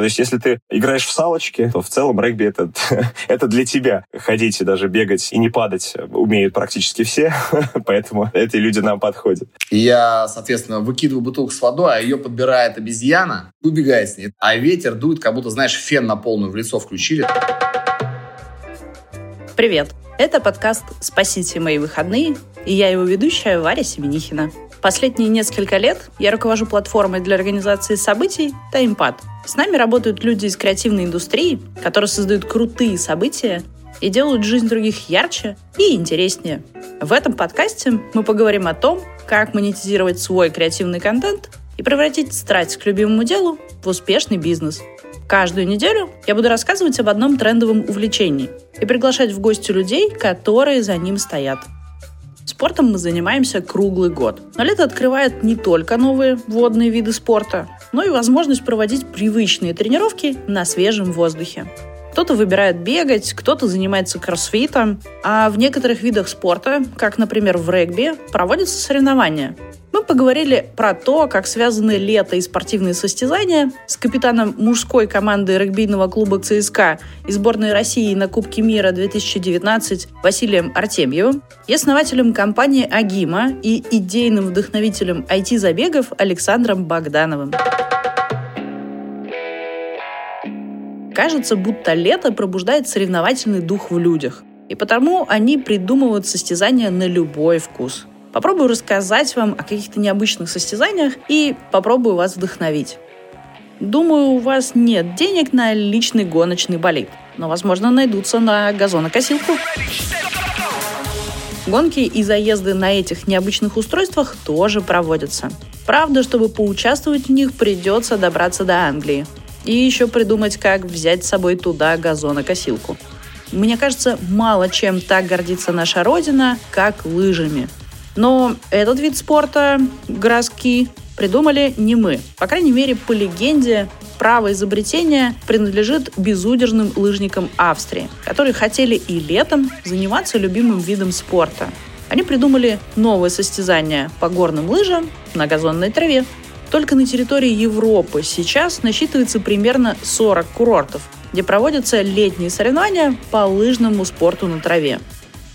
То есть, если ты играешь в салочки, то в целом регби это, это для тебя. Ходить и даже бегать и не падать умеют практически все, поэтому эти люди нам подходят. Я, соответственно, выкидываю бутылку с водой, а ее подбирает обезьяна, убегает с ней. А ветер дует, как будто, знаешь, фен на полную в лицо включили. Привет! Это подкаст «Спасите мои выходные» и я его ведущая Варя Семенихина. Последние несколько лет я руковожу платформой для организации событий TimePad. С нами работают люди из креативной индустрии, которые создают крутые события и делают жизнь других ярче и интереснее. В этом подкасте мы поговорим о том, как монетизировать свой креативный контент и превратить страсть к любимому делу в успешный бизнес. Каждую неделю я буду рассказывать об одном трендовом увлечении и приглашать в гости людей, которые за ним стоят. Спортом мы занимаемся круглый год. Но лето открывает не только новые водные виды спорта, но и возможность проводить привычные тренировки на свежем воздухе. Кто-то выбирает бегать, кто-то занимается кроссфитом, а в некоторых видах спорта, как, например, в регби, проводятся соревнования – мы поговорили про то, как связаны лето и спортивные состязания с капитаном мужской команды регбийного клуба ЦСКА и сборной России на Кубке мира 2019 Василием Артемьевым и основателем компании «Агима» и идейным вдохновителем IT-забегов Александром Богдановым. Кажется, будто лето пробуждает соревновательный дух в людях. И потому они придумывают состязания на любой вкус – Попробую рассказать вам о каких-то необычных состязаниях и попробую вас вдохновить. Думаю, у вас нет денег на личный гоночный болид, но, возможно, найдутся на газонокосилку. Гонки и заезды на этих необычных устройствах тоже проводятся. Правда, чтобы поучаствовать в них, придется добраться до Англии. И еще придумать, как взять с собой туда газонокосилку. Мне кажется, мало чем так гордится наша родина, как лыжами – но этот вид спорта, городские, придумали не мы. По крайней мере, по легенде, право изобретения принадлежит безудержным лыжникам Австрии, которые хотели и летом заниматься любимым видом спорта. Они придумали новое состязание по горным лыжам на газонной траве. Только на территории Европы сейчас насчитывается примерно 40 курортов, где проводятся летние соревнования по лыжному спорту на траве.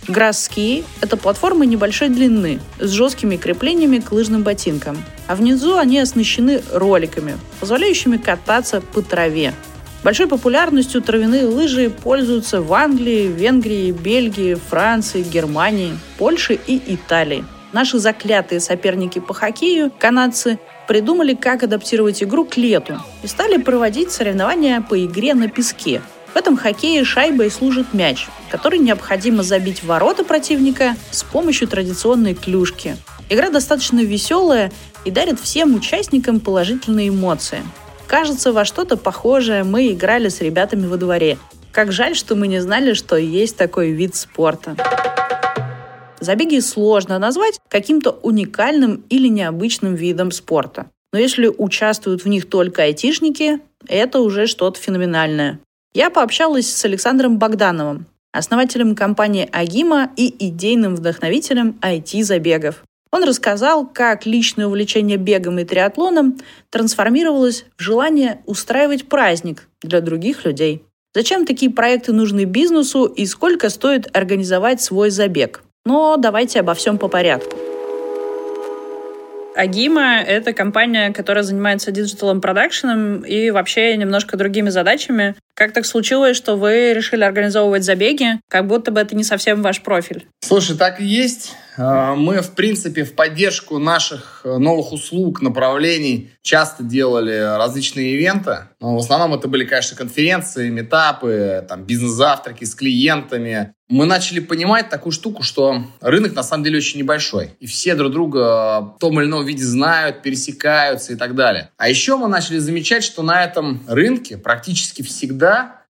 Грасски – это платформы небольшой длины с жесткими креплениями к лыжным ботинкам, а внизу они оснащены роликами, позволяющими кататься по траве. Большой популярностью травяные лыжи пользуются в Англии, Венгрии, Бельгии, Франции, Германии, Польше и Италии. Наши заклятые соперники по хоккею, канадцы, придумали, как адаптировать игру к лету и стали проводить соревнования по игре на песке – в этом хоккее шайбой служит мяч, который необходимо забить в ворота противника с помощью традиционной клюшки. Игра достаточно веселая и дарит всем участникам положительные эмоции. Кажется, во что-то похожее мы играли с ребятами во дворе. Как жаль, что мы не знали, что есть такой вид спорта. Забеги сложно назвать каким-то уникальным или необычным видом спорта. Но если участвуют в них только айтишники, это уже что-то феноменальное. Я пообщалась с Александром Богдановым, основателем компании «Агима» и идейным вдохновителем IT-забегов. Он рассказал, как личное увлечение бегом и триатлоном трансформировалось в желание устраивать праздник для других людей. Зачем такие проекты нужны бизнесу и сколько стоит организовать свой забег? Но давайте обо всем по порядку. AGIMA — это компания, которая занимается digital продакшеном и вообще немножко другими задачами. Как так случилось, что вы решили организовывать забеги, как будто бы это не совсем ваш профиль? Слушай, так и есть. А, мы, в принципе, в поддержку наших э, новых услуг, направлений часто делали различные ивенты. Но в основном это были, конечно, конференции, митапы, там, бизнес-завтраки с клиентами. Мы начали понимать такую штуку, что рынок на самом деле очень небольшой. И все друг друга в том или ином виде знают, пересекаются и так далее. А еще мы начали замечать, что на этом рынке практически всегда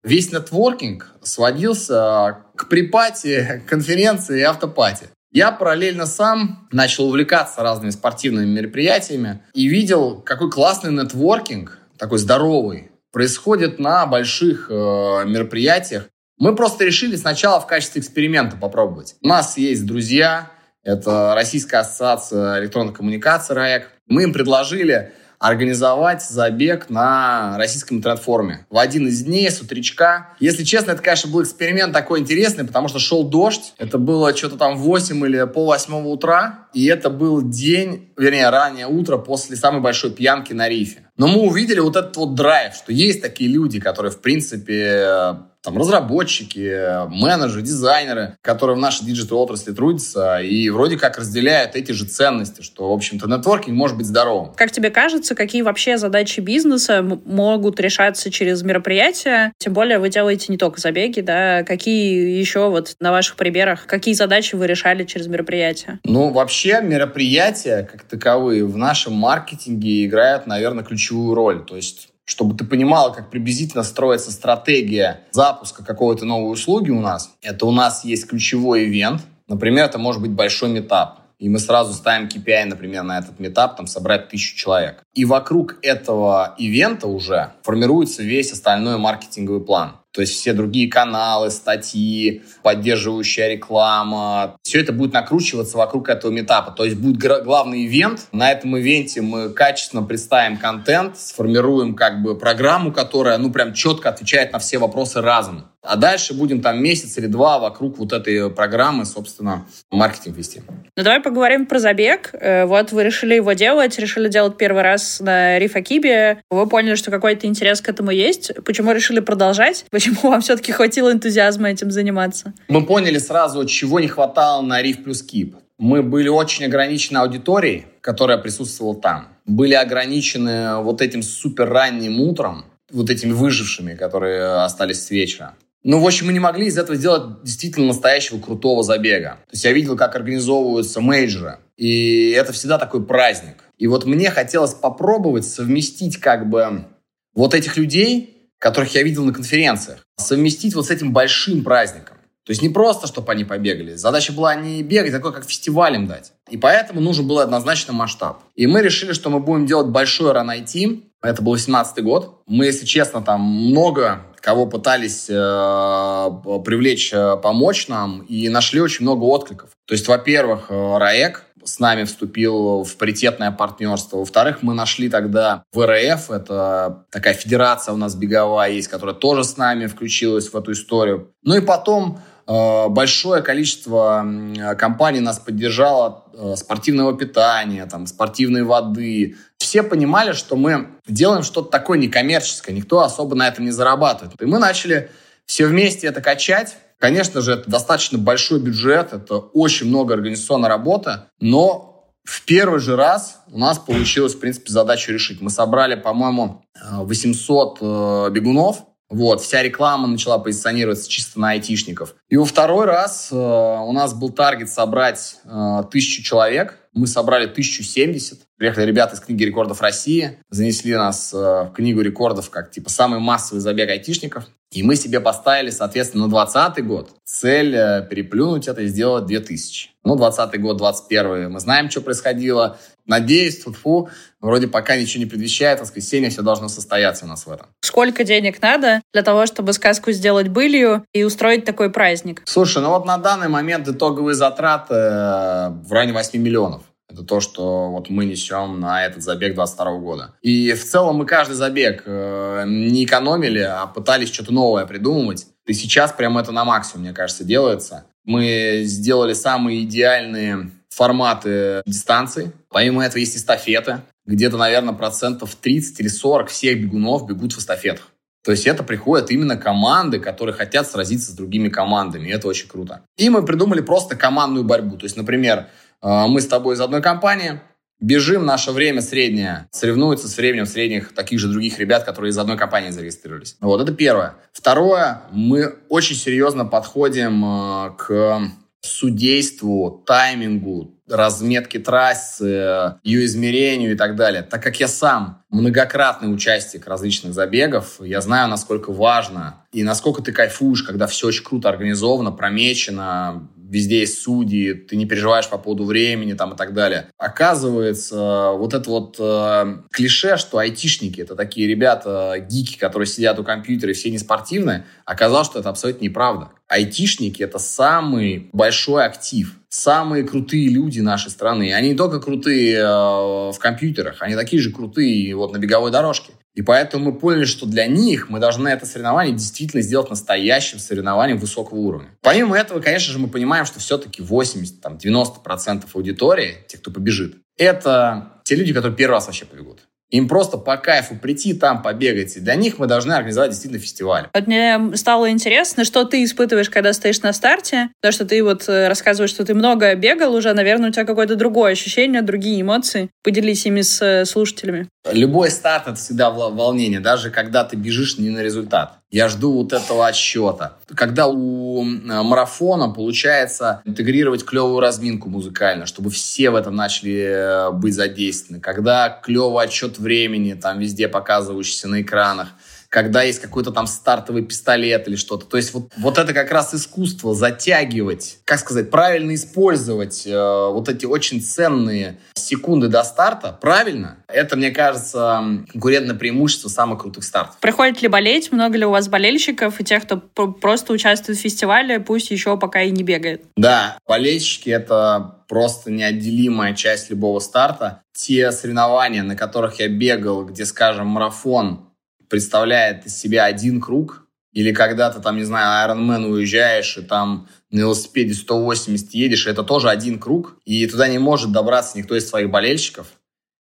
весь нетворкинг сводился к припати, конференции и автопати. Я параллельно сам начал увлекаться разными спортивными мероприятиями и видел, какой классный нетворкинг, такой здоровый, происходит на больших э, мероприятиях. Мы просто решили сначала в качестве эксперимента попробовать. У нас есть друзья, это Российская ассоциация электронной коммуникации РАЭК. Мы им предложили организовать забег на российском интернет-форуме. В один из дней с утречка. Если честно, это, конечно, был эксперимент такой интересный, потому что шел дождь. Это было что-то там 8 или пол восьмого утра. И это был день, вернее, раннее утро после самой большой пьянки на рифе. Но мы увидели вот этот вот драйв, что есть такие люди, которые, в принципе, там разработчики, менеджеры, дизайнеры, которые в нашей digital отрасли трудятся и вроде как разделяют эти же ценности, что, в общем-то, нетворкинг может быть здоровым. Как тебе кажется, какие вообще задачи бизнеса могут решаться через мероприятия? Тем более вы делаете не только забеги, да? Какие еще вот на ваших примерах, какие задачи вы решали через мероприятия? Ну, вообще мероприятия как таковые в нашем маркетинге играют, наверное, ключевую роль. То есть чтобы ты понимала, как приблизительно строится стратегия запуска какой-то новой услуги у нас. Это у нас есть ключевой ивент. Например, это может быть большой метап. И мы сразу ставим KPI, например, на этот метап, там, собрать тысячу человек. И вокруг этого ивента уже формируется весь остальной маркетинговый план. То есть все другие каналы, статьи, поддерживающая реклама. Все это будет накручиваться вокруг этого метапа. То есть будет главный ивент. На этом ивенте мы качественно представим контент, сформируем как бы программу, которая ну прям четко отвечает на все вопросы разом. А дальше будем там месяц или два вокруг вот этой программы, собственно, маркетинг вести. Ну, давай поговорим про забег. Э, вот вы решили его делать, решили делать первый раз на Рифакибе. Вы поняли, что какой-то интерес к этому есть. Почему решили продолжать? Почему вам все-таки хватило энтузиазма этим заниматься? Мы поняли сразу, чего не хватало на Риф плюс Кип. Мы были очень ограничены аудиторией, которая присутствовала там. Были ограничены вот этим супер ранним утром, вот этими выжившими, которые остались с вечера. Ну, в общем, мы не могли из этого сделать действительно настоящего крутого забега. То есть я видел, как организовываются мейджеры. И это всегда такой праздник. И вот мне хотелось попробовать совместить как бы вот этих людей, которых я видел на конференциях, совместить вот с этим большим праздником. То есть не просто, чтобы они побегали. Задача была не бегать, а такой, как фестиваль им дать. И поэтому нужен был однозначно масштаб. И мы решили, что мы будем делать большой ран IT. Это был 18 год. Мы, если честно, там много кого пытались э, привлечь, э, помочь нам, и нашли очень много откликов. То есть, во-первых, э, РАЭК с нами вступил в паритетное партнерство. Во-вторых, мы нашли тогда в РФ, это такая федерация у нас беговая есть, которая тоже с нами включилась в эту историю. Ну и потом Э, большое количество компаний нас поддержало э, спортивного питания, там, спортивной воды. Все понимали, что мы делаем что-то такое некоммерческое, никто особо на этом не зарабатывает. И мы начали все вместе это качать. Конечно же, это достаточно большой бюджет, это очень много организационной работы, но в первый же раз у нас получилось, в принципе, задачу решить. Мы собрали, по-моему, 800 э, бегунов, вот, вся реклама начала позиционироваться чисто на айтишников. И во второй раз э, у нас был таргет собрать э, тысячу человек. Мы собрали 1070. Приехали ребята из книги рекордов России, занесли нас э, в книгу рекордов как типа самый массовый забег айтишников. И мы себе поставили, соответственно, на 2020 год цель э, переплюнуть это и сделать 2000. Ну, 20 год, 21 мы знаем, что происходило. Надеюсь, тут фу, вроде пока ничего не предвещает, воскресенье все должно состояться у нас в этом. Сколько денег надо для того, чтобы сказку сделать былью и устроить такой праздник? Слушай, ну вот на данный момент итоговые затраты э, в районе 8 миллионов. Это то, что вот мы несем на этот забег 22 года. И в целом мы каждый забег э, не экономили, а пытались что-то новое придумывать. И сейчас прямо это на максимум, мне кажется, делается. Мы сделали самые идеальные форматы дистанций. Помимо этого есть эстафеты. Где-то, наверное, процентов 30 или 40 всех бегунов бегут в эстафетах. То есть это приходят именно команды, которые хотят сразиться с другими командами. И это очень круто. И мы придумали просто командную борьбу. То есть, например, мы с тобой из одной компании, бежим, наше время среднее соревнуется с временем средних таких же других ребят, которые из одной компании зарегистрировались. Вот, это первое. Второе, мы очень серьезно подходим э, к судейству, таймингу, разметке трассы, ее измерению и так далее. Так как я сам многократный участник различных забегов, я знаю, насколько важно и насколько ты кайфуешь, когда все очень круто организовано, промечено, везде есть судьи, ты не переживаешь по поводу времени там и так далее. Оказывается, вот это вот э, клише, что айтишники это такие ребята, гики, которые сидят у компьютера и все не спортивные, оказалось, что это абсолютно неправда. Айтишники это самый большой актив самые крутые люди нашей страны. Они не только крутые э, в компьютерах, они такие же крутые вот на беговой дорожке. И поэтому мы поняли, что для них мы должны это соревнование действительно сделать настоящим соревнованием высокого уровня. Помимо этого, конечно же, мы понимаем, что все-таки 80-90% аудитории, тех, кто побежит, это те люди, которые первый раз вообще побегут. Им просто по кайфу прийти там побегать. И для них мы должны организовать действительно фестиваль. Вот мне стало интересно, что ты испытываешь, когда стоишь на старте. То, что ты вот э, рассказываешь, что ты много бегал уже, наверное, у тебя какое-то другое ощущение, другие эмоции. Поделись ими с э, слушателями. Любой старт — это всегда волнение, даже когда ты бежишь не на результат. Я жду вот этого отсчета. Когда у марафона получается интегрировать клевую разминку музыкально, чтобы все в этом начали э, быть задействованы. Когда клевый отсчет времени, там везде показывающийся на экранах – когда есть какой-то там стартовый пистолет или что-то. То есть вот, вот это как раз искусство затягивать, как сказать, правильно использовать э, вот эти очень ценные секунды до старта, правильно, это, мне кажется, конкурентное преимущество самых крутых стартов. Приходит ли болеть? Много ли у вас болельщиков и тех, кто просто участвует в фестивале, пусть еще пока и не бегает? Да, болельщики — это просто неотделимая часть любого старта. Те соревнования, на которых я бегал, где, скажем, марафон представляет из себя один круг, или когда ты там, не знаю, Ironman уезжаешь, и там на велосипеде 180 едешь, это тоже один круг, и туда не может добраться никто из своих болельщиков.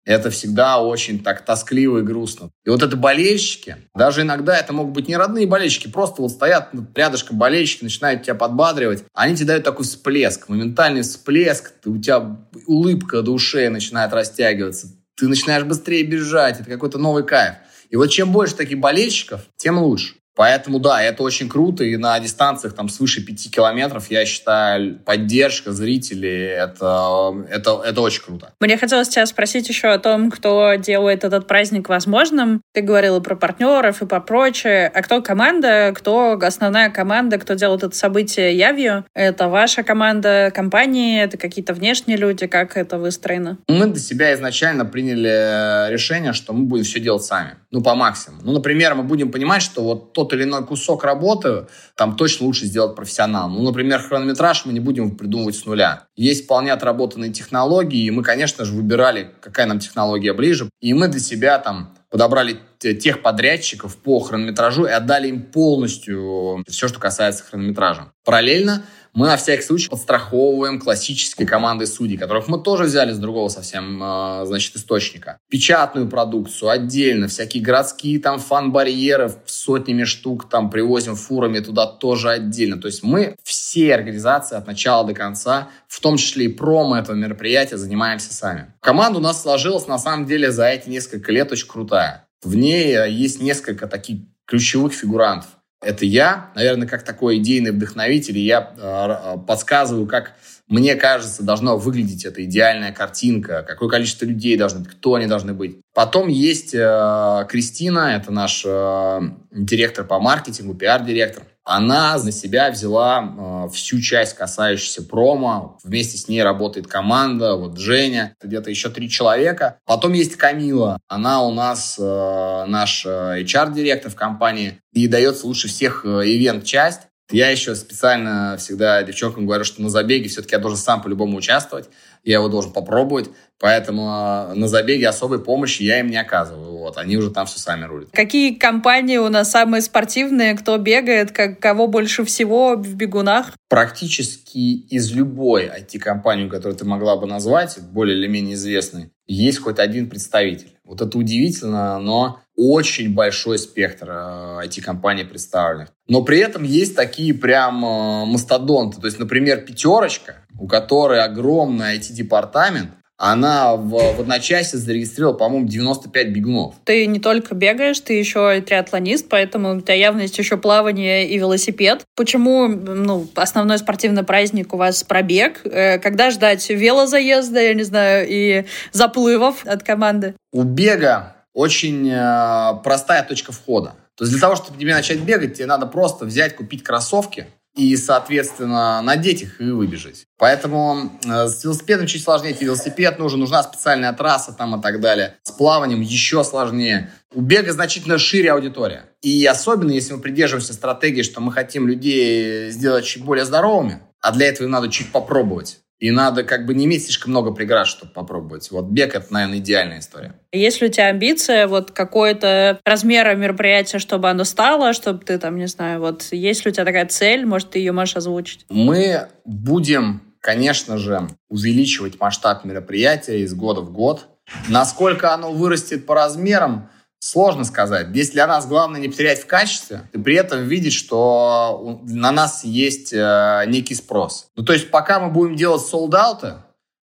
Это всегда очень так тоскливо и грустно. И вот это болельщики, даже иногда это могут быть не родные болельщики, просто вот стоят рядышком болельщики, начинают тебя подбадривать. Они тебе дают такой всплеск, моментальный всплеск, ты, у тебя улыбка до ушей начинает растягиваться, ты начинаешь быстрее бежать, это какой-то новый кайф. И вот чем больше таких болельщиков, тем лучше. Поэтому, да, это очень круто, и на дистанциях там свыше 5 километров, я считаю, поддержка зрителей, это, это, это очень круто. Мне хотелось тебя спросить еще о том, кто делает этот праздник возможным. Ты говорила про партнеров и про прочее. А кто команда, кто основная команда, кто делает это событие явью? Это ваша команда, компании, это какие-то внешние люди? Как это выстроено? Мы для себя изначально приняли решение, что мы будем все делать сами. Ну, по максимуму. Ну, например, мы будем понимать, что вот тот или иной кусок работы там точно лучше сделать профессионал. Ну, например, хронометраж мы не будем придумывать с нуля. Есть вполне отработанные технологии, и мы, конечно же, выбирали, какая нам технология ближе. И мы для себя там подобрали тех подрядчиков по хронометражу и отдали им полностью все, что касается хронометража. Параллельно мы на всякий случай подстраховываем классические команды судей, которых мы тоже взяли с другого совсем, а, значит, источника. Печатную продукцию отдельно, всякие городские там фан-барьеры сотнями штук там привозим фурами туда тоже отдельно. То есть мы все организации от начала до конца, в том числе и промо этого мероприятия, занимаемся сами. Команда у нас сложилась на самом деле за эти несколько лет очень крутая. В ней э, есть несколько таких ключевых фигурантов. Это я, наверное, как такой идейный вдохновитель, и я э, подсказываю, как мне кажется, должна выглядеть эта идеальная картинка, какое количество людей должно быть, кто они должны быть. Потом есть э, Кристина, это наш э, директор по маркетингу, пиар-директор она на себя взяла э, всю часть, касающуюся промо. Вместе с ней работает команда, вот Женя, где-то еще три человека. Потом есть Камила, она у нас э, наш HR-директор в компании и дается лучше всех ивент-часть. Я еще специально всегда девчонкам говорю, что на забеге все-таки я должен сам по-любому участвовать, я его должен попробовать, поэтому а, на забеге особой помощи я им не оказываю. Вот, они уже там все сами рулят. Какие компании у нас самые спортивные, кто бегает, как, кого больше всего в бегунах? Практически из любой IT-компании, которую ты могла бы назвать, более или менее известной, есть хоть один представитель. Вот это удивительно, но очень большой спектр IT-компаний э, представленных. Но при этом есть такие прям э, мастодонты. То есть, например, пятерочка, у которой огромный IT-департамент, она в, в одночасье зарегистрировала, по-моему, 95 бегунов. Ты не только бегаешь, ты еще и триатлонист, поэтому у тебя явно есть еще плавание и велосипед. Почему ну, основной спортивный праздник у вас пробег? Э, когда ждать велозаезда, я не знаю, и заплывов от команды? У бега очень э, простая точка входа. То есть для того, чтобы тебе начать бегать, тебе надо просто взять, купить кроссовки, и, соответственно, надеть их и выбежать. Поэтому э, с велосипедом чуть сложнее. Тебе велосипед нужен, нужна специальная трасса там и так далее. С плаванием еще сложнее. У бега значительно шире аудитория. И особенно, если мы придерживаемся стратегии, что мы хотим людей сделать чуть более здоровыми, а для этого им надо чуть попробовать. И надо как бы не иметь слишком много преград, чтобы попробовать. Вот бег — это, наверное, идеальная история. Если у тебя амбиция, вот какой-то размера мероприятия, чтобы оно стало, чтобы ты там, не знаю, вот есть ли у тебя такая цель, может, ты ее можешь озвучить? Мы будем, конечно же, увеличивать масштаб мероприятия из года в год. Насколько оно вырастет по размерам, Сложно сказать. Здесь для нас главное не потерять в качестве и при этом видеть, что на нас есть э, некий спрос. Ну, то есть пока мы будем делать солдаты,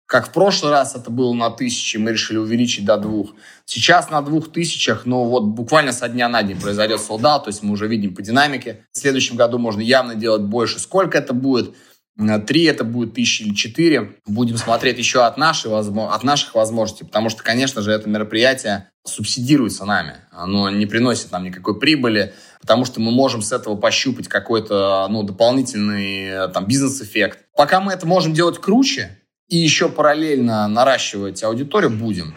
как в прошлый раз это было на тысячи, мы решили увеличить до двух. Сейчас на двух тысячах, ну вот буквально со дня на день произойдет солдат, то есть мы уже видим по динамике. В следующем году можно явно делать больше. Сколько это будет? Три это будет тысячи или четыре. Будем смотреть еще от, нашей, от наших возможностей, потому что, конечно же, это мероприятие субсидируется нами. Оно не приносит нам никакой прибыли, потому что мы можем с этого пощупать какой-то ну, дополнительный там, бизнес-эффект. Пока мы это можем делать круче и еще параллельно наращивать аудиторию, будем.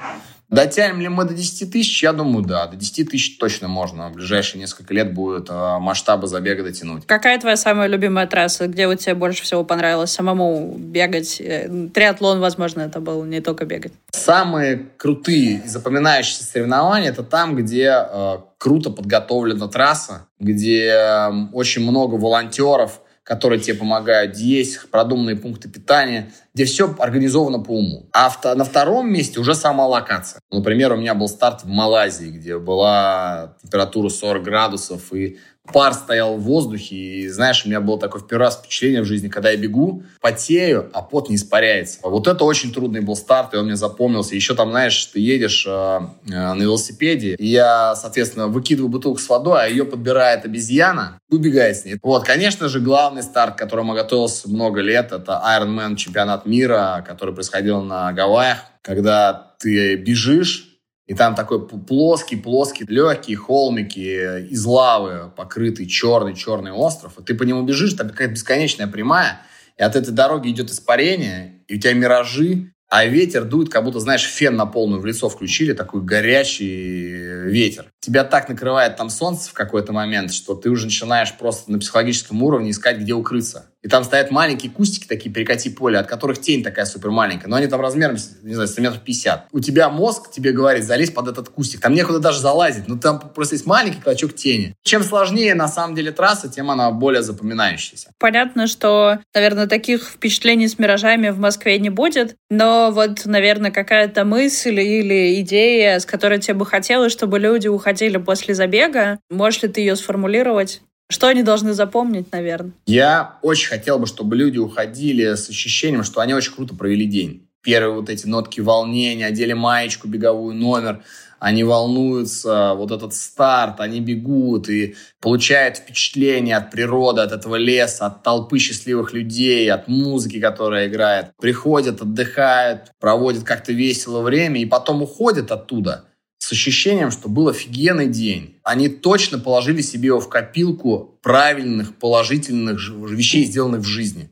Дотянем ли мы до 10 тысяч? Я думаю, да. До 10 тысяч точно можно. В ближайшие несколько лет будет э, масштабы забега дотянуть. Какая твоя самая любимая трасса? Где вот тебе больше всего понравилось самому бегать? Э, триатлон, возможно, это был не только бегать. Самые крутые и запоминающиеся соревнования это там, где э, круто подготовлена трасса, где э, очень много волонтеров, которые тебе помогают, есть продуманные пункты питания, где все организовано по уму. А на втором месте уже сама локация. Например, у меня был старт в Малайзии, где была температура 40 градусов, и пар стоял в воздухе, и, знаешь, у меня было такое в первый раз впечатление в жизни, когда я бегу, потею, а пот не испаряется. Вот это очень трудный был старт, и он мне запомнился. Еще там, знаешь, ты едешь э, э, на велосипеде, и я, соответственно, выкидываю бутылку с водой, а ее подбирает обезьяна, убегает с ней. Вот, конечно же, главный старт, к которому готовился много лет, это Ironman чемпионат мира, который происходил на Гавайях, когда ты бежишь, и там такой плоский-плоский, легкие холмики из лавы, покрытый черный-черный остров. И ты по нему бежишь, там какая-то бесконечная прямая, и от этой дороги идет испарение, и у тебя миражи, а ветер дует, как будто, знаешь, фен на полную в лицо включили, такой горячий ветер. Тебя так накрывает там солнце в какой-то момент, что ты уже начинаешь просто на психологическом уровне искать, где укрыться. И там стоят маленькие кустики, такие перекати поле, от которых тень такая супер маленькая. Но они там размером, не знаю, сантиметров 50. У тебя мозг тебе говорит, залезь под этот кустик. Там некуда даже залазить. Но там просто есть маленький клочок тени. Чем сложнее на самом деле трасса, тем она более запоминающаяся. Понятно, что, наверное, таких впечатлений с миражами в Москве не будет. Но вот, наверное, какая-то мысль или идея, с которой тебе бы хотелось, чтобы люди уходили после забега. Можешь ли ты ее сформулировать? Что они должны запомнить, наверное? Я очень хотел бы, чтобы люди уходили с ощущением, что они очень круто провели день. Первые вот эти нотки волнения, одели маечку, беговую номер, они волнуются, вот этот старт, они бегут и получают впечатление от природы, от этого леса, от толпы счастливых людей, от музыки, которая играет. Приходят, отдыхают, проводят как-то весело время и потом уходят оттуда – с ощущением, что был офигенный день. Они точно положили себе его в копилку правильных, положительных вещей, сделанных в жизни.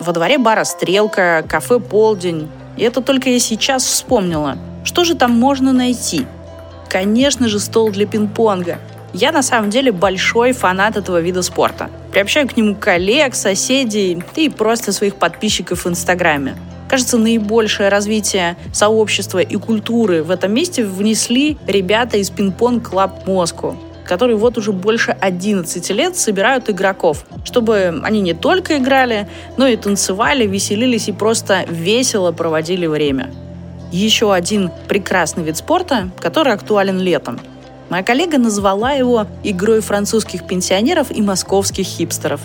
Во дворе бара «Стрелка», кафе «Полдень». И это только я сейчас вспомнила. Что же там можно найти? Конечно же, стол для пинг-понга. Я на самом деле большой фанат этого вида спорта. Приобщаю к нему коллег, соседей и просто своих подписчиков в Инстаграме. Кажется, наибольшее развитие сообщества и культуры в этом месте внесли ребята из Ping Pong Club Moscow которые вот уже больше 11 лет собирают игроков, чтобы они не только играли, но и танцевали, веселились и просто весело проводили время. Еще один прекрасный вид спорта, который актуален летом. Моя коллега назвала его игрой французских пенсионеров и московских хипстеров.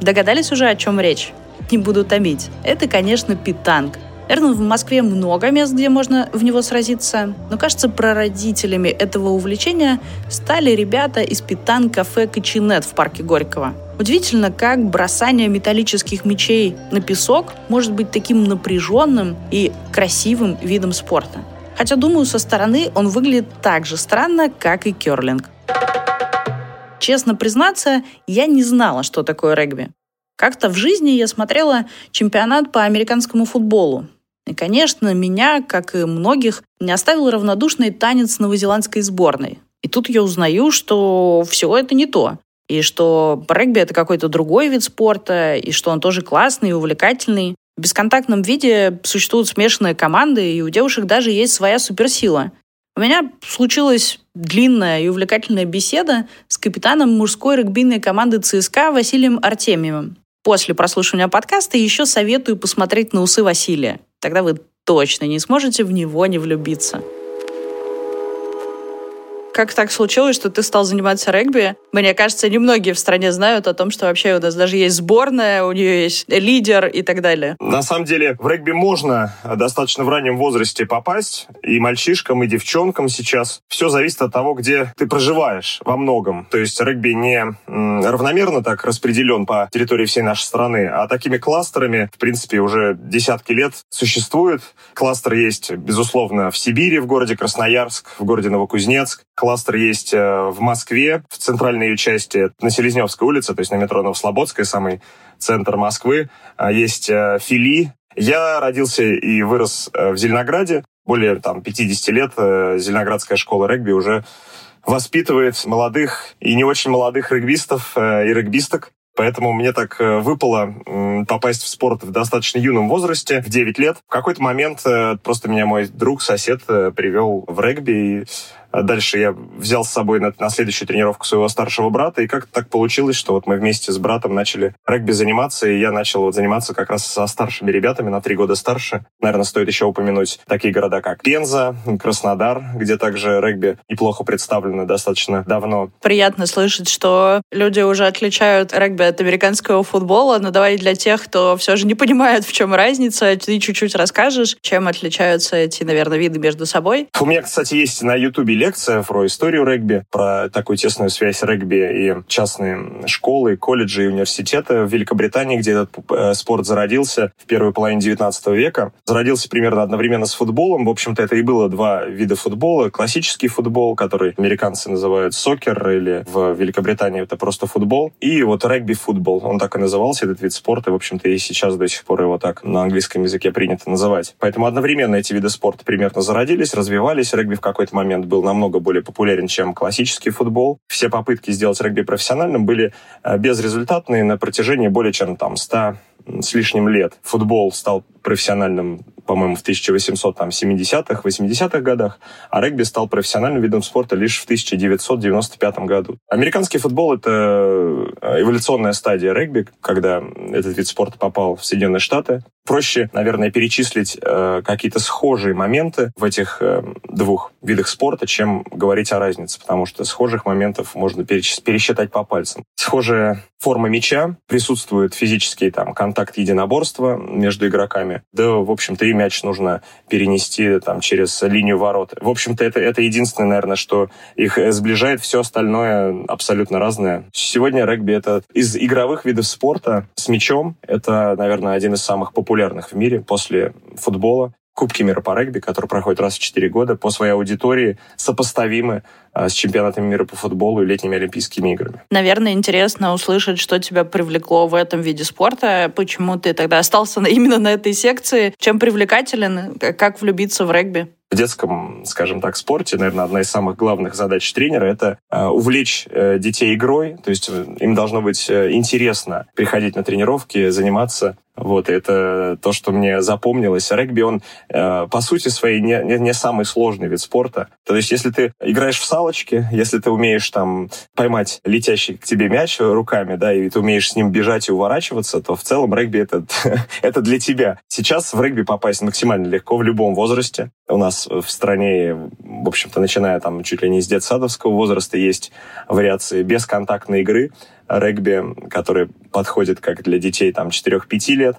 Догадались уже, о чем речь? Не буду томить. Это, конечно, питанг. Наверное, в Москве много мест, где можно в него сразиться. Но, кажется, прародителями этого увлечения стали ребята из питан-кафе «Кочинет» в парке Горького. Удивительно, как бросание металлических мечей на песок может быть таким напряженным и красивым видом спорта. Хотя, думаю, со стороны он выглядит так же странно, как и керлинг. Честно признаться, я не знала, что такое регби. Как-то в жизни я смотрела чемпионат по американскому футболу. И, конечно, меня, как и многих, не оставил равнодушный танец новозеландской сборной. И тут я узнаю, что все это не то. И что регби — это какой-то другой вид спорта, и что он тоже классный и увлекательный. В бесконтактном виде существуют смешанные команды, и у девушек даже есть своя суперсила. У меня случилась длинная и увлекательная беседа с капитаном мужской регбийной команды ЦСКА Василием Артемьевым. После прослушивания подкаста еще советую посмотреть на усы Василия. Тогда вы точно не сможете в него не влюбиться. Как так случилось, что ты стал заниматься регби? Мне кажется, немногие в стране знают о том, что вообще у нас даже есть сборная, у нее есть лидер и так далее. На самом деле в регби можно достаточно в раннем возрасте попасть. И мальчишкам, и девчонкам сейчас. Все зависит от того, где ты проживаешь во многом. То есть регби не равномерно так распределен по территории всей нашей страны, а такими кластерами, в принципе, уже десятки лет существует. Кластер есть, безусловно, в Сибири, в городе Красноярск, в городе Новокузнецк. Кластер есть э, в Москве, в центральной ее части, на Селезневской улице, то есть на метро Новослободская, самый центр Москвы. А есть э, Фили. Я родился и вырос э, в Зеленограде. Более там, 50 лет Зеленоградская школа регби уже воспитывает молодых и не очень молодых регбистов и регбисток. Поэтому мне так выпало попасть в спорт в достаточно юном возрасте, в 9 лет. В какой-то момент просто меня мой друг, сосед привел в регби. И дальше я взял с собой на, на следующую тренировку своего старшего брата, и как-то так получилось, что вот мы вместе с братом начали регби заниматься, и я начал вот заниматься как раз со старшими ребятами, на три года старше. Наверное, стоит еще упомянуть такие города, как Пенза, Краснодар, где также регби неплохо представлено достаточно давно. Приятно слышать, что люди уже отличают регби от американского футбола, но давай для тех, кто все же не понимает, в чем разница, ты чуть-чуть расскажешь, чем отличаются эти, наверное, виды между собой. У меня, кстати, есть на YouTube лекция про историю регби, про такую тесную связь регби и частные школы, колледжи и университеты в Великобритании, где этот э, спорт зародился в первой половине 19 века. Зародился примерно одновременно с футболом. В общем-то, это и было два вида футбола. Классический футбол, который американцы называют сокер, или в Великобритании это просто футбол. И вот регби-футбол. Он так и назывался, этот вид спорта. В общем-то, и сейчас до сих пор его так на английском языке принято называть. Поэтому одновременно эти виды спорта примерно зародились, развивались. Регби в какой-то момент был на намного более популярен, чем классический футбол. Все попытки сделать регби профессиональным были э, безрезультатные на протяжении более чем там 100 с лишним лет. Футбол стал профессиональным по-моему, в 1870-х, 80-х годах, а регби стал профессиональным видом спорта лишь в 1995 году. Американский футбол — это э, эволюционная стадия регби, когда этот вид спорта попал в Соединенные Штаты. Проще, наверное, перечислить э, какие-то схожие моменты в этих э, двух видах спорта, чем говорить о разнице, потому что схожих моментов можно пересчитать по пальцам. Схожая форма мяча, присутствует физический там контакт единоборства между игроками. Да, в общем-то, и мяч нужно перенести там через линию ворот. В общем-то, это, это единственное, наверное, что их сближает. Все остальное абсолютно разное. Сегодня регби — это из игровых видов спорта с мячом. Это, наверное, один из самых популярных в мире после футбола. Кубки мира по регби, которые проходят раз в 4 года, по своей аудитории сопоставимы а, с чемпионатами мира по футболу и летними Олимпийскими играми. Наверное, интересно услышать, что тебя привлекло в этом виде спорта, почему ты тогда остался именно на этой секции, чем привлекателен, как влюбиться в регби? В детском, скажем так, спорте, наверное, одна из самых главных задач тренера — это э, увлечь э, детей игрой, то есть э, им должно быть интересно приходить на тренировки, заниматься. Вот, это то, что мне запомнилось. Регби, он, э, по сути своей, не, не, не самый сложный вид спорта. То есть, если ты играешь в салочки, если ты умеешь там поймать летящий к тебе мяч руками, да, и ты умеешь с ним бежать и уворачиваться, то в целом регби это, это для тебя. Сейчас в регби попасть максимально легко в любом возрасте. У нас в стране, в общем-то, начиная там чуть ли не с детсадовского возраста, есть вариации бесконтактной игры регби, который подходит как для детей там 4-5 лет,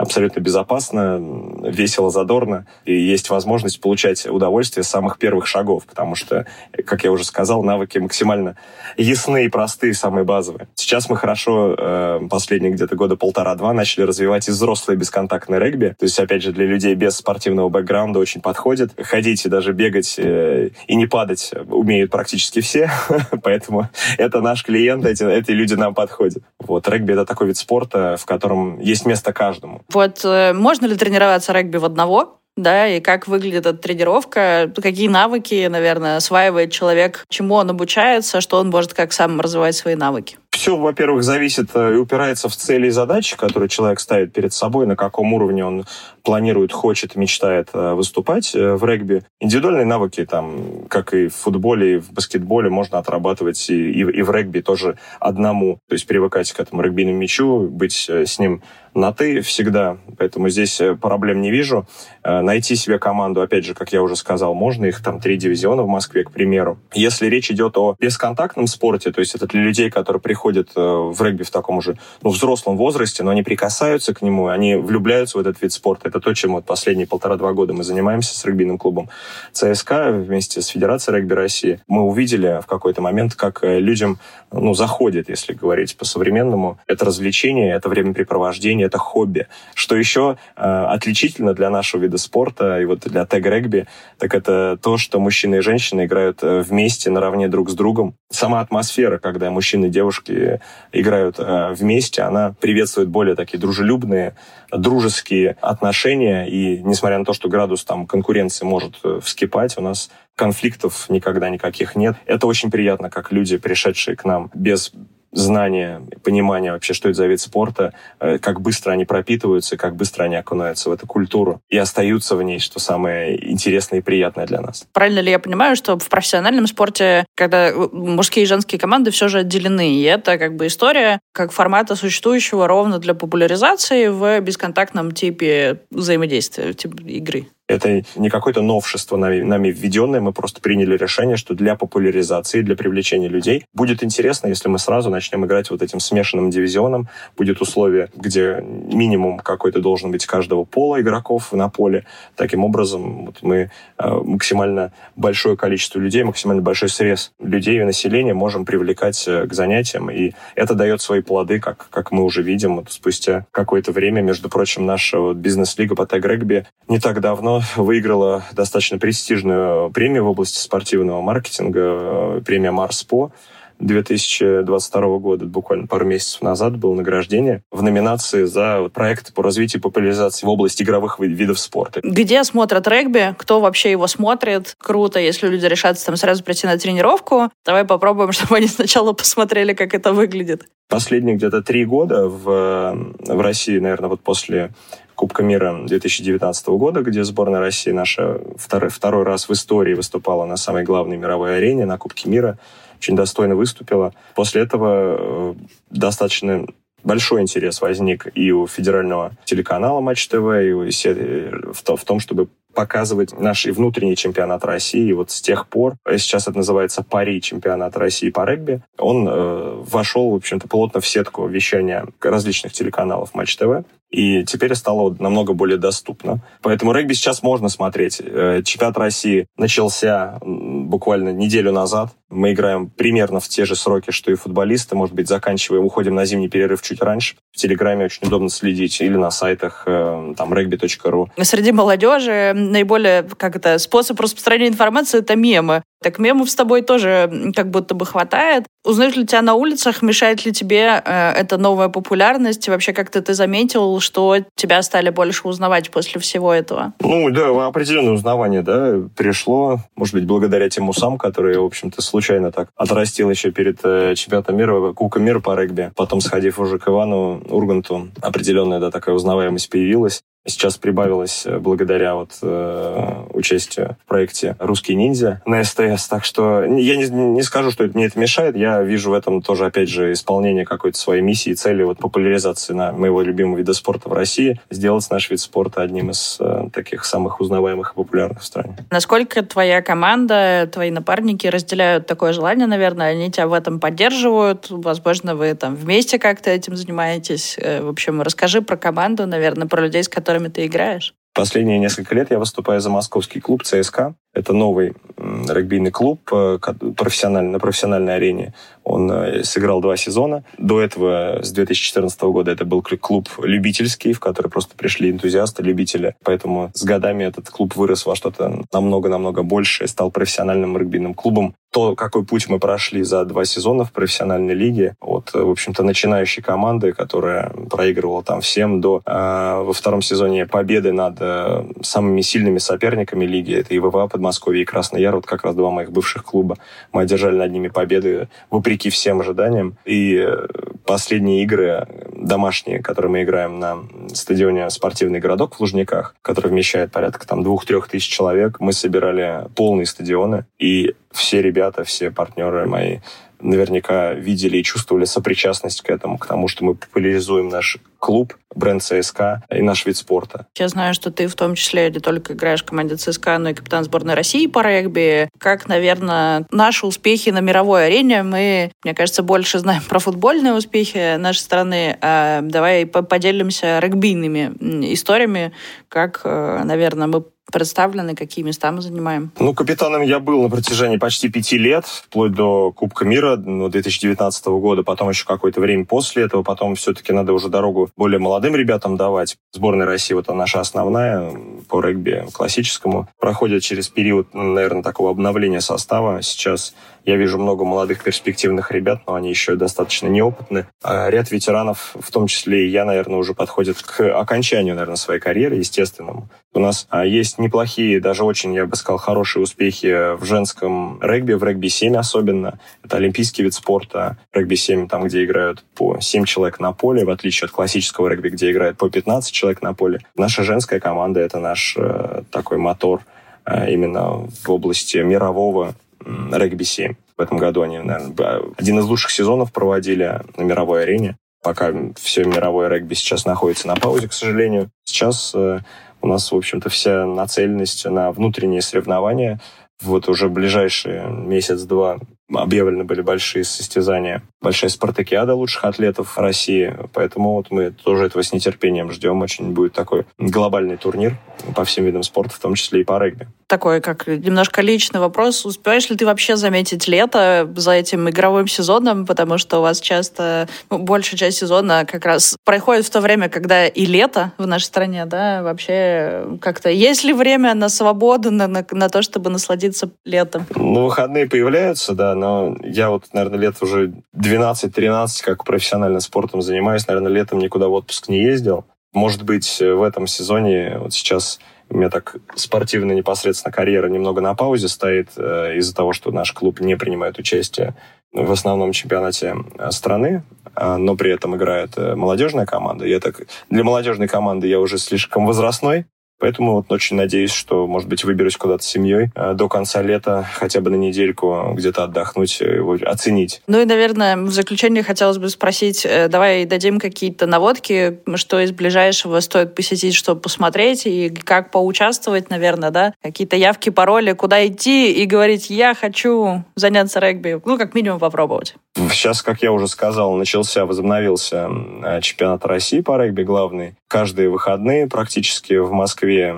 абсолютно безопасно, весело, задорно, и есть возможность получать удовольствие с самых первых шагов, потому что, как я уже сказал, навыки максимально ясны и простые, самые базовые. Сейчас мы хорошо э, последние где-то года полтора-два начали развивать и взрослые бесконтактные регби, то есть, опять же, для людей без спортивного бэкграунда очень подходит. Ходить и даже бегать э, и не падать умеют практически все, поэтому это наш клиент, эти, эти люди нам подходят. Вот, регби — это такой вид спорта, в котором есть место каждому. Вот э, можно ли тренироваться регби в одного? да, и как выглядит эта тренировка, какие навыки, наверное, осваивает человек, чему он обучается, что он может как сам развивать свои навыки. Все, во-первых, зависит э, и упирается в цели и задачи, которые человек ставит перед собой, на каком уровне он планирует, хочет, мечтает э, выступать в регби. Индивидуальные навыки, там, как и в футболе, и в баскетболе, можно отрабатывать и, и, и в регби тоже одному. То есть привыкать к этому регбийному мячу, быть с ним на «ты» всегда, поэтому здесь проблем не вижу. Найти себе команду, опять же, как я уже сказал, можно, их там три дивизиона в Москве, к примеру. Если речь идет о бесконтактном спорте, то есть это для людей, которые приходят э, в регби в таком уже ну, взрослом возрасте, но они прикасаются к нему, они влюбляются в этот вид спорта. Это то, чем вот последние полтора-два года мы занимаемся с регбийным клубом ЦСКА вместе с Федерацией регби России. Мы увидели в какой-то момент, как э, людям ну, заходит, если говорить по-современному. Это развлечение, это времяпрепровождение, это хобби. Что еще э, отличительно для нашего вида спорта и вот для тег-регби, так это то, что мужчины и женщины играют э, вместе, наравне друг с другом. Сама атмосфера, когда мужчины и девушки играют э, вместе, она приветствует более такие дружелюбные, дружеские отношения. И несмотря на то, что градус там конкуренции может э, вскипать, у нас конфликтов никогда никаких нет. Это очень приятно, как люди, пришедшие к нам без знания, понимания вообще, что это за вид спорта, э, как быстро они пропитываются, как быстро они окунаются в эту культуру и остаются в ней, что самое интересное и приятное для нас. Правильно ли я понимаю, что в профессиональном спорте, когда э, мужские и женские команды все же отделены, и это как бы история как формата существующего ровно для популяризации в бесконтактном типе взаимодействия, типа игры? Это не какое-то новшество нами, нами введенное, мы просто приняли решение, что для популяризации, для привлечения людей будет интересно, если мы сразу начнем играть вот этим смешанным дивизионом. Будет условие, где минимум какой-то должен быть каждого пола игроков на поле. Таким образом, вот мы э, максимально большое количество людей, максимально большой срез людей и населения можем привлекать э, к занятиям. И это дает свои плоды, как, как мы уже видим вот спустя какое-то время. Между прочим, наша вот бизнес-лига по тег-регби не так давно выиграла достаточно престижную премию в области спортивного маркетинга, э, премия Марспо. 2022 года, буквально пару месяцев назад, было награждение в номинации за проекты по развитию и популяризации в области игровых видов спорта. Где смотрят регби? Кто вообще его смотрит? Круто, если люди решатся там сразу прийти на тренировку. Давай попробуем, чтобы они сначала посмотрели, как это выглядит. Последние где-то три года в, в России, наверное, вот после Кубка мира 2019 года, где сборная России наша второй, второй раз в истории выступала на самой главной мировой арене, на Кубке мира. Очень достойно выступила. После этого э, достаточно большой интерес возник и у федерального телеканала Матч ТВ, и у, в, в том, чтобы показывать наш внутренний чемпионат России. И вот с тех пор, э, сейчас это называется Пари чемпионат России по регби, он э, вошел, в общем-то, плотно в сетку вещания различных телеканалов Матч ТВ и теперь стало намного более доступно. Поэтому регби сейчас можно смотреть. Э, чемпионат России начался буквально неделю назад. Мы играем примерно в те же сроки, что и футболисты. Может быть, заканчиваем, уходим на зимний перерыв чуть раньше. В Телеграме очень удобно следить или на сайтах э, там rugby.ru. Среди молодежи наиболее, как это, способ распространения информации — это мемы. Так мемов с тобой тоже как будто бы хватает. Узнают ли тебя на улицах, мешает ли тебе э, эта новая популярность? вообще как-то ты заметил, что тебя стали больше узнавать после всего этого? Ну да, определенное узнавание, да, пришло. Может быть, благодаря тем усам, которые, в общем-то, случайно так отрастил еще перед э, чемпионатом мира, Кубка мира по регби. Потом, сходив уже к Ивану Урганту, определенная, да, такая узнаваемость появилась. Сейчас прибавилось э, благодаря вот э, участию в проекте «Русский ниндзя» на СТС. Так что я не, не скажу, что это, мне это мешает. Я вижу в этом тоже, опять же, исполнение какой-то своей миссии цели вот популяризации на моего любимого вида спорта в России, сделать наш вид спорта одним из э, таких самых узнаваемых и популярных в стране. Насколько твоя команда, твои напарники разделяют такое желание, наверное, они тебя в этом поддерживают? Возможно, вы там вместе как-то этим занимаетесь? Э, в общем, расскажи про команду, наверное, про людей, с которыми которыми ты играешь? Последние несколько лет я выступаю за московский клуб ЦСКА. Это новый регбийный клуб э, профессиональный, на профессиональной арене. Он э, сыграл два сезона. До этого, с 2014 года, это был клуб любительский, в который просто пришли энтузиасты, любители. Поэтому с годами этот клуб вырос во что-то намного-намного больше, стал профессиональным регбийным клубом. То, какой путь мы прошли за два сезона в профессиональной лиге, от, в общем-то, начинающей команды, которая проигрывала там всем, до э, во втором сезоне победы над э, самыми сильными соперниками лиги. Это и ВВА Подмосковье, и Красный Яр, вот как раз два моих бывших клуба. Мы одержали над ними победы вопреки всем ожиданиям. И э, последние игры домашние, которые мы играем на стадионе «Спортивный городок» в Лужниках, который вмещает порядка там двух-трех тысяч человек, мы собирали полные стадионы, и все ребята, все партнеры мои наверняка видели и чувствовали сопричастность к этому, к тому, что мы популяризуем наш клуб, бренд ЦСКА и наш вид спорта. Я знаю, что ты в том числе не только играешь в команде ЦСКА, но и капитан сборной России по регби. Как, наверное, наши успехи на мировой арене, мы, мне кажется, больше знаем про футбольные успехи нашей страны. А давай поделимся регбийными историями, как, э, наверное, мы представлены, какие места мы занимаем? Ну, капитаном я был на протяжении почти пяти лет, вплоть до Кубка мира ну, 2019 года, потом еще какое-то время после этого, потом все-таки надо уже дорогу более молодым ребятам давать. Сборная России, вот она наша основная по регби классическому, проходит через период, наверное, такого обновления состава. Сейчас я вижу много молодых перспективных ребят, но они еще достаточно неопытны. А ряд ветеранов, в том числе и я, наверное, уже подходят к окончанию, наверное, своей карьеры, естественному. У нас а, есть неплохие, даже очень, я бы сказал, хорошие успехи в женском регби, в регби-7 особенно. Это олимпийский вид спорта. Регби-7, там, где играют по 7 человек на поле, в отличие от классического регби, где играет по 15 человек на поле. Наша женская команда — это наш э, такой мотор э, именно в области мирового регби-7. В этом году они, наверное, один из лучших сезонов проводили на мировой арене. Пока все мировое регби сейчас находится на паузе, к сожалению. Сейчас э, у нас, в общем-то, вся нацеленность на внутренние соревнования. Вот уже ближайшие месяц-два объявлены были большие состязания, большая спартакиада лучших атлетов России, поэтому вот мы тоже этого с нетерпением ждем. Очень будет такой глобальный турнир по всем видам спорта, в том числе и по регби. Такой, как немножко личный вопрос. Успеваешь ли ты вообще заметить лето за этим игровым сезоном? Потому что у вас часто ну, большая часть сезона как раз проходит в то время, когда и лето в нашей стране, да? Вообще как-то есть ли время на свободу, на, на, на то, чтобы насладиться летом? Ну, выходные появляются, да, но я вот, наверное, лет уже 12-13, как профессионально спортом занимаюсь, наверное, летом никуда в отпуск не ездил. Может быть, в этом сезоне, вот сейчас у меня так спортивная непосредственно карьера немного на паузе стоит э, из-за того, что наш клуб не принимает участие в основном чемпионате э, страны, э, но при этом играет э, молодежная команда. Я так, для молодежной команды я уже слишком возрастной, Поэтому вот очень надеюсь, что, может быть, выберусь куда-то с семьей э, до конца лета, хотя бы на недельку где-то отдохнуть, его оценить. Ну и, наверное, в заключение хотелось бы спросить, э, давай дадим какие-то наводки, что из ближайшего стоит посетить, чтобы посмотреть, и как поучаствовать, наверное, да? Какие-то явки, пароли, куда идти и говорить, я хочу заняться регби. Ну, как минимум попробовать. Сейчас, как я уже сказал, начался, возобновился э, чемпионат России по регби главный. Каждые выходные практически в Москве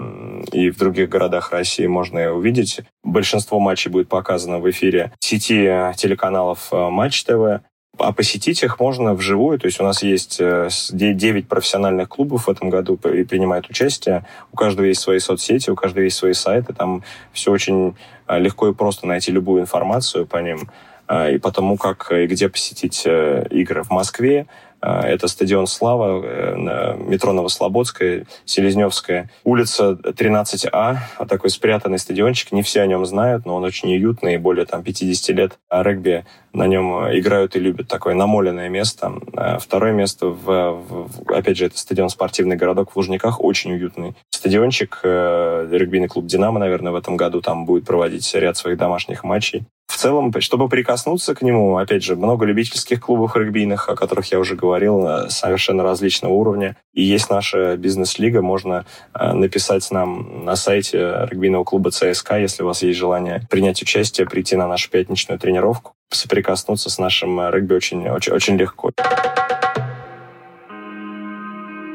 и в других городах России можно увидеть. Большинство матчей будет показано в эфире сети телеканалов э, Матч ТВ. А посетить их можно вживую. То есть у нас есть 9 э, профессиональных клубов в этом году и принимают участие. У каждого есть свои соцсети, у каждого есть свои сайты. Там все очень легко и просто найти любую информацию по ним. А, и потому как и где посетить э, игры в Москве. Это стадион «Слава», метро Новослободская, Селезневская, улица 13А, такой спрятанный стадиончик. Не все о нем знают, но он очень уютный, более там 50 лет регби на нем играют и любят. Такое намоленное место. Второе место, в, в, опять же, это стадион «Спортивный городок» в Лужниках, очень уютный стадиончик. Регбийный клуб «Динамо», наверное, в этом году там будет проводить ряд своих домашних матчей. В целом, чтобы прикоснуться к нему, опять же, много любительских клубов регбийных, о которых я уже говорил, совершенно различного уровня. И есть наша бизнес-лига, можно э, написать нам на сайте регбийного клуба ЦСКА, если у вас есть желание принять участие, прийти на нашу пятничную тренировку, соприкоснуться с нашим регби очень, очень, очень легко.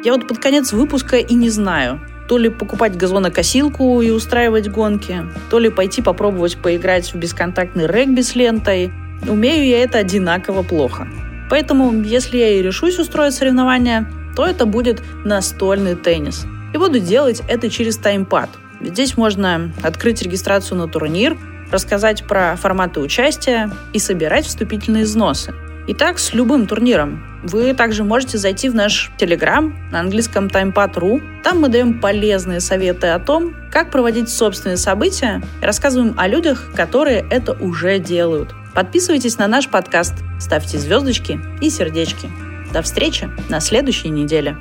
Я вот под конец выпуска и не знаю, то ли покупать газонокосилку и устраивать гонки, то ли пойти попробовать поиграть в бесконтактный регби с лентой. Умею я это одинаково плохо. Поэтому, если я и решусь устроить соревнования, то это будет настольный теннис. И буду делать это через таймпад. Здесь можно открыть регистрацию на турнир, рассказать про форматы участия и собирать вступительные взносы. И так с любым турниром. Вы также можете зайти в наш Телеграм на английском timepad.ru. Там мы даем полезные советы о том, как проводить собственные события и рассказываем о людях, которые это уже делают. Подписывайтесь на наш подкаст, ставьте звездочки и сердечки. До встречи на следующей неделе.